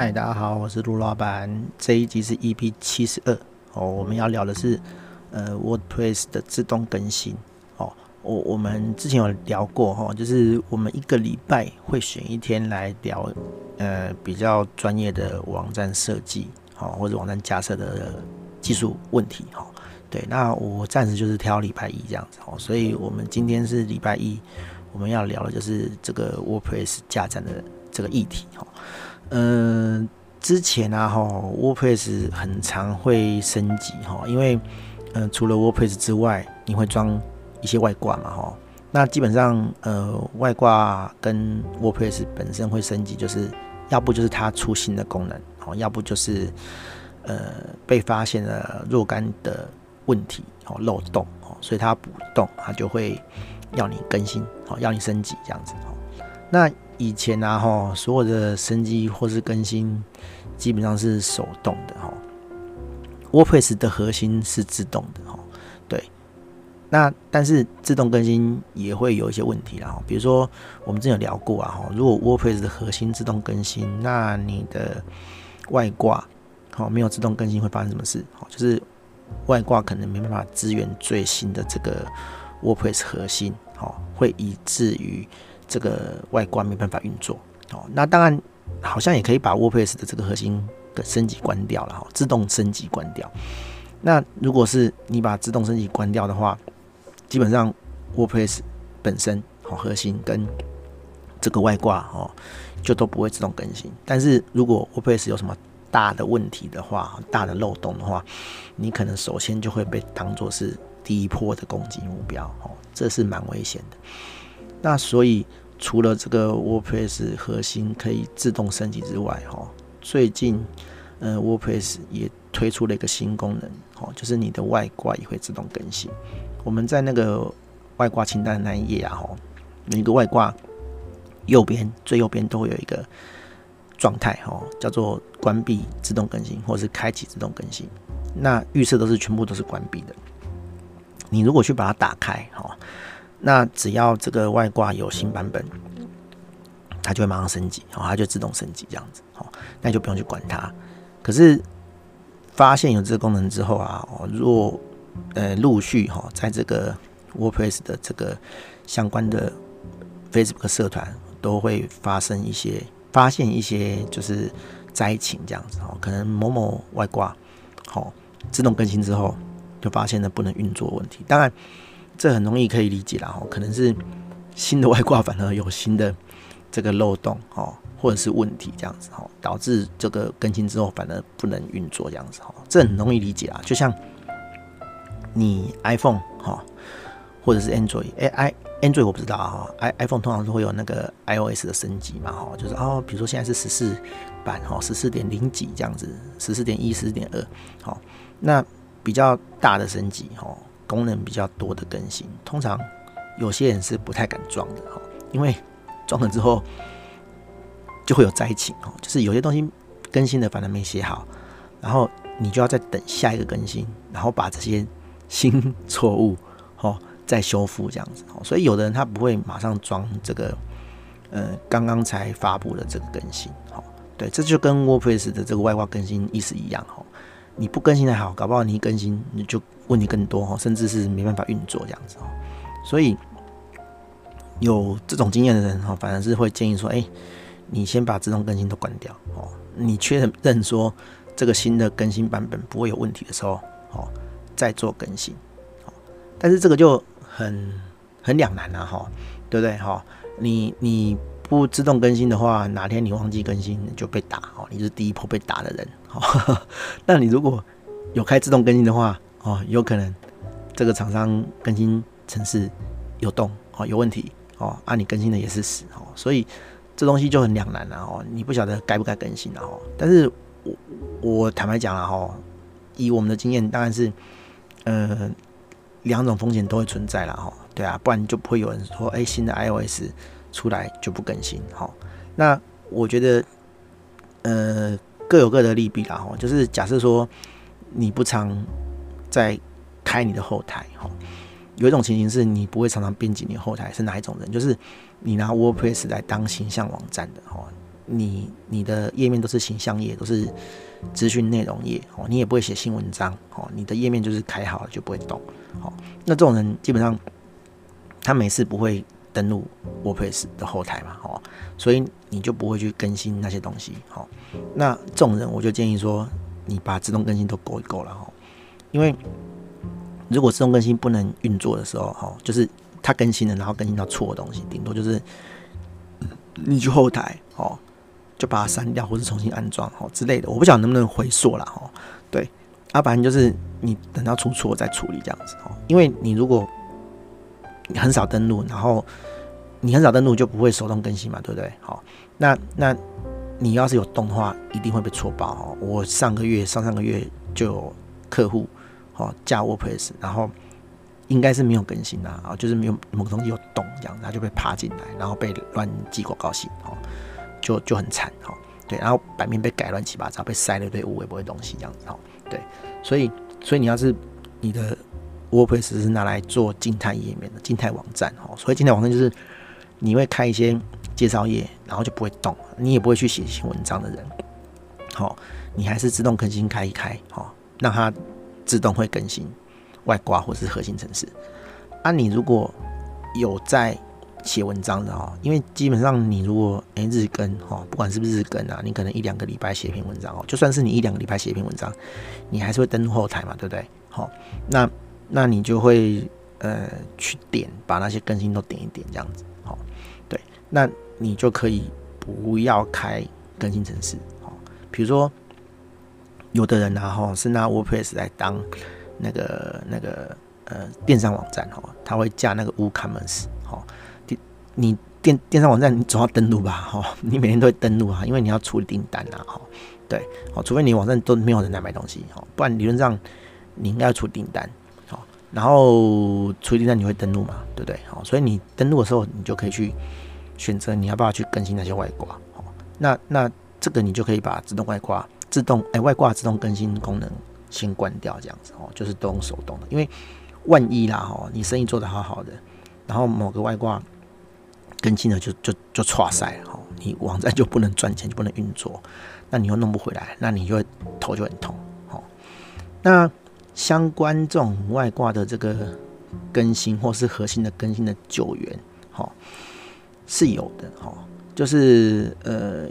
嗨，大家好，我是陆老板。这一集是 EP 七十二哦，我们要聊的是呃 WordPress 的自动更新哦。我我们之前有聊过哈、就是我们一个礼拜会选一天来聊呃比较专业的网站设计哦，或者网站架设的技术问题哈、哦。对，那我暂时就是挑礼拜一这样子哦，所以我们今天是礼拜一，我们要聊的就是这个 WordPress 架站的这个议题哈。呃，之前啊哈，WordPress 很常会升级哈，因为嗯、除了 WordPress 之外，你会装一些外挂嘛哈。那基本上呃，外挂跟 WordPress 本身会升级，就是要不就是它出新的功能，哦，要不就是呃被发现了若干的问题哦漏洞哦，所以它补洞，它就会要你更新哦，要你升级这样子哦。那以前啊，哈，所有的升级或是更新基本上是手动的哈。WordPress 的核心是自动的哈，对。那但是自动更新也会有一些问题啦，比如说我们之前有聊过啊，哈，如果 WordPress 的核心自动更新，那你的外挂好没有自动更新会发生什么事？好，就是外挂可能没办法支援最新的这个 WordPress 核心，好，会以至于。这个外挂没办法运作哦，那当然好像也可以把 WordPress 的这个核心的升级关掉了哈，自动升级关掉。那如果是你把自动升级关掉的话，基本上 WordPress 本身哦核心跟这个外挂哦就都不会自动更新。但是如果 WordPress 有什么大的问题的话，大的漏洞的话，你可能首先就会被当作是第一波的攻击目标哦，这是蛮危险的。那所以除了这个 WordPress 核心可以自动升级之外，哈，最近呃 WordPress 也推出了一个新功能，哦，就是你的外挂也会自动更新。我们在那个外挂清单的那一页啊，哈，每个外挂右边最右边都会有一个状态，哈，叫做关闭自动更新或是开启自动更新。那预设都是全部都是关闭的。你如果去把它打开，哈。那只要这个外挂有新版本，它就会马上升级，哦，它就自动升级这样子，哦，那就不用去管它。可是发现有这个功能之后啊，哦，若呃陆续哈，在这个 WordPress 的这个相关的 Facebook 社团都会发生一些发现一些就是灾情这样子，哦，可能某某外挂好自动更新之后就发现了不能运作问题，当然。这很容易可以理解啦，哦，可能是新的外挂反而有新的这个漏洞哦，或者是问题这样子哦，导致这个更新之后反而不能运作这样子哦，这很容易理解啊，就像你 iPhone 哈，或者是 Android，哎，i Android 我不知道哈，i iPhone 通常都会有那个 iOS 的升级嘛，哈，就是哦，比如说现在是十四版哈，十四点零几这样子，十四点一、十四点二，好，那比较大的升级哈。功能比较多的更新，通常有些人是不太敢装的哈，因为装了之后就会有灾情哦，就是有些东西更新的反而没写好，然后你就要再等下一个更新，然后把这些新错误哦再修复这样子哦，所以有的人他不会马上装这个呃刚刚才发布的这个更新哦，对，这就跟 WordPress 的这个外挂更新意思一样哦。你不更新还好，搞不好你一更新你就问题更多哈，甚至是没办法运作这样子哦。所以有这种经验的人哈，反而是会建议说：哎，你先把自动更新都关掉哦。你确认说这个新的更新版本不会有问题的时候，哦，再做更新哦。但是这个就很很两难啊哈，对不对哈？你你。不自动更新的话，哪天你忘记更新你就被打哦，你是第一波被打的人哦。那你如果有开自动更新的话哦，有可能这个厂商更新程式有洞哦，有问题哦，啊你更新的也是死哦，所以这东西就很两难了哦，你不晓得该不该更新了哦。但是我我坦白讲了哦，以我们的经验，当然是呃两种风险都会存在了哈，对啊，不然就不会有人说哎新的 iOS。出来就不更新，好，那我觉得，呃，各有各的利弊啦，哈，就是假设说你不常在开你的后台，哈，有一种情形是你不会常常编辑你后台，是哪一种人？就是你拿 WordPress 来当形象网站的，哈，你你的页面都是形象页，都是资讯内容页哦，你也不会写新文章哦，你的页面就是开好了就不会动哦。那这种人基本上他每次不会登录 WordPress 的后台嘛哦，所以你就不会去更新那些东西哦。那这种人我就建议说，你把自动更新都勾一勾了哦，因为如果自动更新不能运作的时候哈，就是它更新了，然后更新到错的东西，顶多就是你去后台哦。就把它删掉，或是重新安装哦之类的，我不晓得能不能回溯了哈。对，要不然就是你等到出错再处理这样子哦。因为你如果你很少登录，然后你很少登录就不会手动更新嘛，对不对？好，那那你要是有动的话，一定会被错爆哦。我上个月、上上个月就有客户哦加 WordPress，然后应该是没有更新啊，就是没有某个东西有动这样，他就被爬进来，然后被乱寄广告信哦。就就很惨哈，对，然后版面被改乱七八糟，被塞了一堆无微不微东西这样子哈，对，所以所以你要是你的 WordPress 是拿来做静态页面的静态网站哈，所以静态网站就是你会开一些介绍页，然后就不会动，你也不会去写新文章的人，好，你还是自动更新开一开哦，让它自动会更新外挂或是核心程式。啊，你如果有在写文章的哦，因为基本上你如果诶、日更哈，不管是不是日更啊，你可能一两个礼拜写一篇文章哦，就算是你一两个礼拜写一篇文章，你还是会登录后台嘛，对不对？好，那那你就会呃去点把那些更新都点一点这样子，好，对，那你就可以不要开更新程式，好，比如说有的人然后是拿 WordPress 来当那个那个呃电商网站哈，他会架那个 WooCommerce 好。你电电商网站你总要登录吧，哈，你每天都会登录啊，因为你要处理订单啊，哈，对，哦，除非你网站都没有人来买东西，哈，不然理论上你应该要处理订单，好，然后处理订单你会登录嘛，对不对？好，所以你登录的时候，你就可以去选择你要不要去更新那些外挂，好，那那这个你就可以把自动外挂、自动哎外挂自动更新功能先关掉，这样子哦，就是都用手动的，因为万一啦，哈，你生意做得好好的，然后某个外挂。更新了就就就剉赛哈，你网站就不能赚钱，就不能运作，那你又弄不回来，那你就会头就很痛哦。那相关这种外挂的这个更新或是核心的更新的救援哈是有的哈，就是呃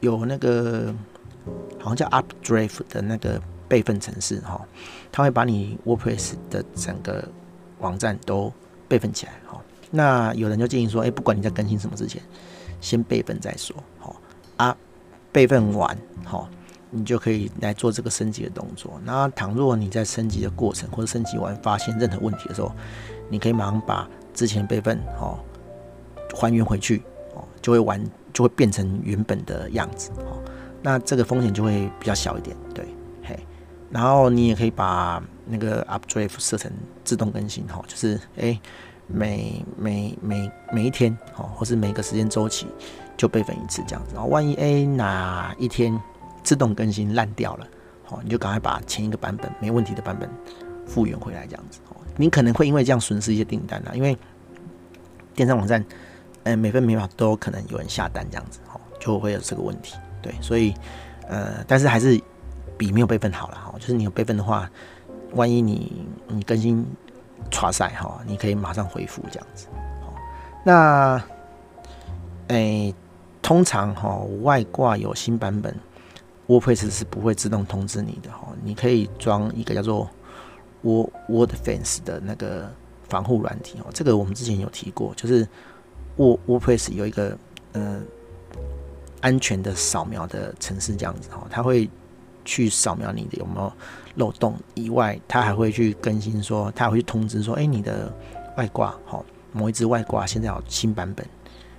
有那个好像叫 Updraft 的那个备份程式哈，它会把你 WordPress 的整个网站都备份起来哈。那有人就建议说，哎、不管你在更新什么之前，先备份再说，好啊，备份完，好，你就可以来做这个升级的动作。那倘若你在升级的过程或者升级完发现任何问题的时候，你可以马上把之前备份，好，还原回去，哦，就会完，就会变成原本的样子，好，那这个风险就会比较小一点，对，嘿，然后你也可以把那个 Updraft 设成自动更新，哈，就是，哎、每每每每一天，哦，或是每个时间周期就备份一次这样子。然后万一 A 哪一天自动更新烂掉了，哦，你就赶快把前一个版本没问题的版本复原回来这样子。哦，你可能会因为这样损失一些订单啦，因为电商网站，呃，每分每秒都有可能有人下单这样子，哦，就会有这个问题。对，所以呃，但是还是比没有备份好了，哈，就是你有备份的话，万一你你更新。剉赛哈，你可以马上回复这样子。好，那诶、通常哈外挂有新版本，WordPress 是不会自动通知你的哈。你可以装一个叫做 Word WordFence 的那个防护软体哦。这个我们之前有提过，就是 Word WordPress 有一个呃安全的扫描的程式这样子哈，它会去扫描你的有没有。漏洞以外，他还会去更新说，他还会去通知说，哎、你的外挂，好，某一支外挂现在有新版本，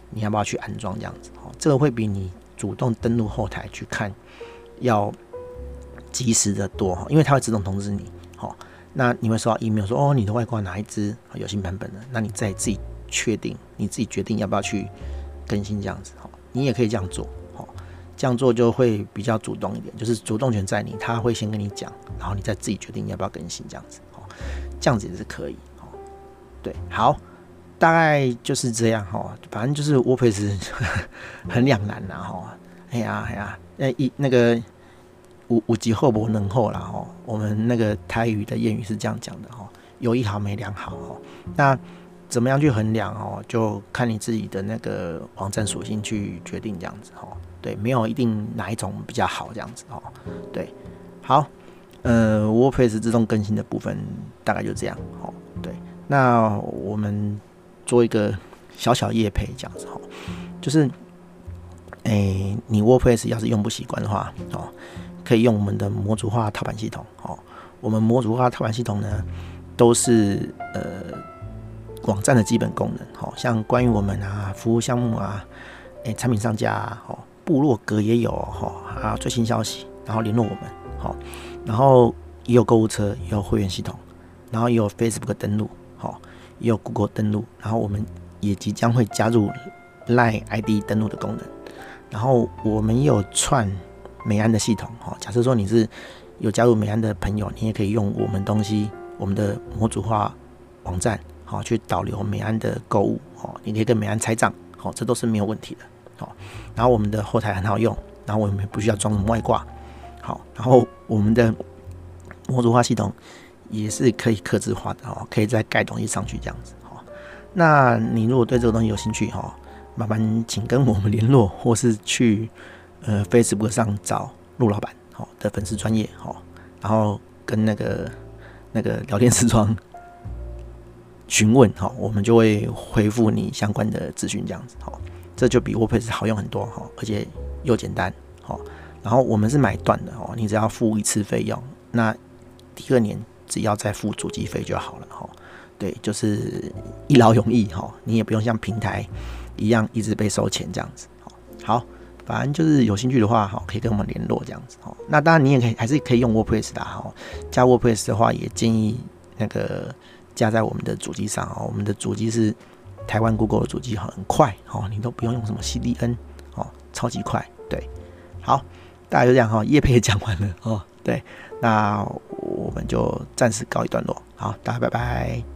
你要不要去安装这样子？好，这个会比你主动登录后台去看要及时的多哈，因为它会自动通知你，好，那你会收到 email 说，哦，你的外挂哪一支有新版本的，那你再自己确定，你自己决定要不要去更新这样子，好，你也可以这样做。这样做就会比较主动一点，就是主动权在你，他会先跟你讲，然后你再自己决定要不要更新这样子，哦，这样子也是可以，哦，对，好，大概就是这样哈，反正就是沃佩斯很两难啦哈。哎呀哎呀，那一那个五五级厚薄能厚了哈。我们那个台语的谚语是这样讲的哈，有一好没两好哈。那怎么样去衡量哦？就看你自己的那个网站属性去决定这样子哦。对，没有一定哪一种比较好这样子哦。对，好，呃，WordPress 自动更新的部分大概就这样哦。对，那我们做一个小小业配这样子哦，就是。诶、你 WordPress 要是用不习惯的话，哦，可以用我们的模组化套板系统。哦，我们模组化套板系统呢，都是呃网站的基本功能。好，像关于我们啊，服务项目啊，诶、产品上架啊，哦，部落格也有哈，啊，最新消息，然后联络我们，好，然后也有购物车，也有会员系统，然后也有 Facebook 登录，好，也有 Google 登录，然后我们也即将会加入 Line ID 登录的功能。然后我们也有串美安的系统哈，假设说你是有加入美安的朋友，你也可以用我们东西，我们的模组化网站好去导流美安的购物哦，你可以跟美安拆账，好，这都是没有问题的。好，然后我们的后台很好用，然后我们不需要装什么外挂，好，然后我们的模组化系统也是可以客制化的哦，可以再盖东西上去这样子。好，那你如果对这个东西有兴趣哈。麻烦请跟我们联络，或是去呃 Facebook 上找陆老板好的粉丝专业好，然后跟那个那个聊天视窗询问哈，我们就会回复你相关的资讯这样子哈，这就比 WordPress 好用很多哈，而且又简单哈，然后我们是买断的哦，你只要付一次费用，那第二年只要再付主机费就好了哈，对，就是一劳永逸哈，你也不用像平台。一样一直被收钱这样子，好，反正就是有兴趣的话，哈，可以跟我们联络这样子，好，那当然你也可以还是可以用 WordPress 的，哈，加 WordPress 的话也建议那个加在我们的主机上，哦，我们的主机是台湾 Google 的主机，很快，哦，你都不用用什么 CDN，哦，超级快，对，好，大家就这样，哈，叶佩也讲完了，哦，对，那我们就暂时告一段落，好，大家拜拜。